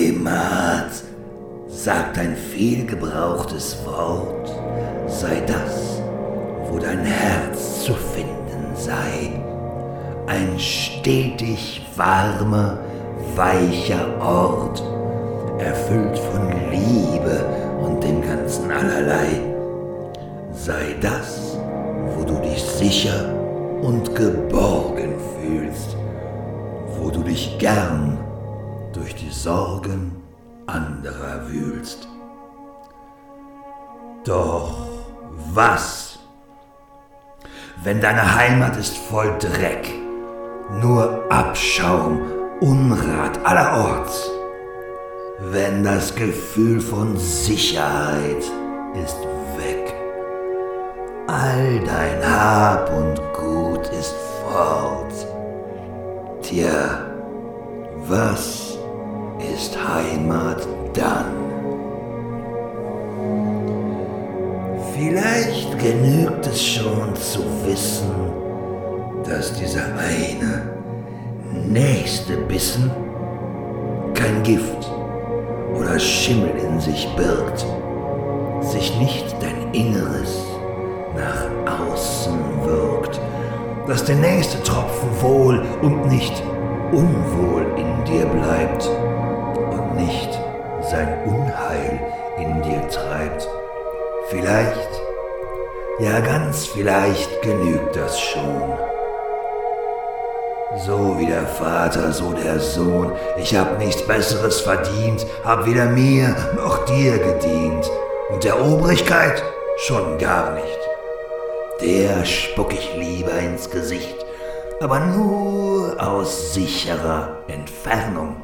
Heimat, sagt ein vielgebrauchtes Wort, sei das, wo dein Herz zu finden sei. Ein stetig warmer, weicher Ort, erfüllt von Liebe und dem ganzen Allerlei. Sei das, wo du dich sicher und geborgen fühlst, wo du dich gern durch die Sorgen anderer wühlst. Doch was, wenn deine Heimat ist voll Dreck, nur Abschaum, Unrat allerorts, wenn das Gefühl von Sicherheit ist weg, all dein Hab und Gut ist fort. Tja, was ist Heimat dann? Vielleicht genügt es schon zu wissen, dass dieser eine nächste Bissen kein Gift oder Schimmel in sich birgt, sich nicht dein Inneres nach außen wirkt, dass der nächste Tropfen wohl und nicht Unwohl in dir bleibt treibt. Vielleicht, ja ganz vielleicht genügt das schon. So wie der Vater, so der Sohn. Ich hab nichts Besseres verdient, hab weder mir noch dir gedient. Und der Obrigkeit schon gar nicht. Der spuck ich lieber ins Gesicht aber nur aus sicherer Entfernung.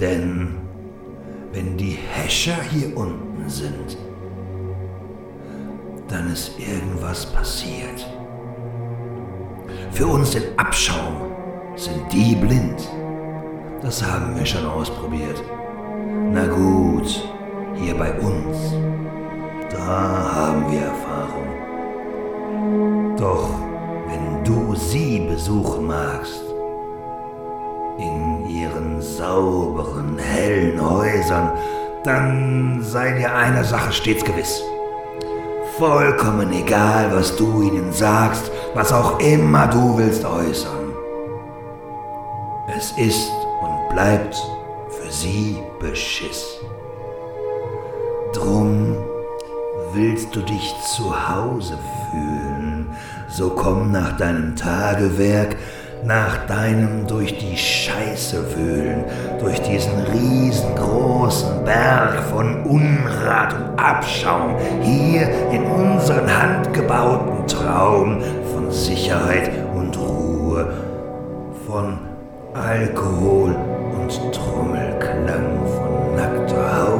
Denn wenn die Häscher hier unten sind, dann ist irgendwas passiert. Für uns den Abschaum sind die blind. Das haben wir schon ausprobiert. Na gut, hier bei uns, da haben wir Erfahrung. Doch wenn du sie besuchen magst, sauberen, hellen Häusern, dann sei dir eine Sache stets gewiss. Vollkommen egal, was du ihnen sagst, was auch immer du willst äußern. Es ist und bleibt für sie Beschiss. Drum willst du dich zu Hause fühlen, so komm nach deinem Tagewerk, nach deinem durch die Scheiße wühlen, durch diesen riesengroßen Berg von Unrat und Abschaum, hier in unseren handgebauten Traum von Sicherheit und Ruhe, von Alkohol und Trommelklang, von nackter Haut